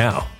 now.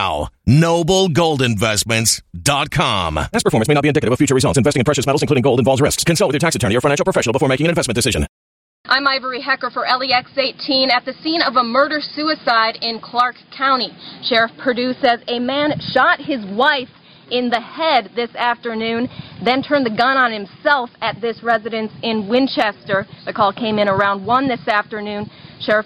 Noblegoldinvestments.com. Past performance may not be indicative of future results. Investing in precious metals, including gold, involves risks. Consult with your tax attorney or financial professional before making an investment decision. I'm Ivory Hecker for LEX 18 at the scene of a murder suicide in Clark County. Sheriff Perdue says a man shot his wife in the head this afternoon, then turned the gun on himself at this residence in Winchester. The call came in around 1 this afternoon. Sheriff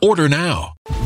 Order now.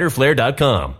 riderflare.com.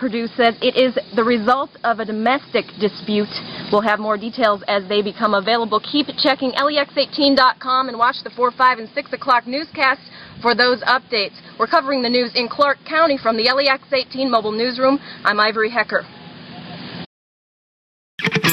Perdue says it is the result of a domestic dispute. We'll have more details as they become available. Keep checking lex18.com and watch the 4, 5, and 6 o'clock newscasts for those updates. We're covering the news in Clark County from the LEX18 mobile newsroom. I'm Ivory Hecker.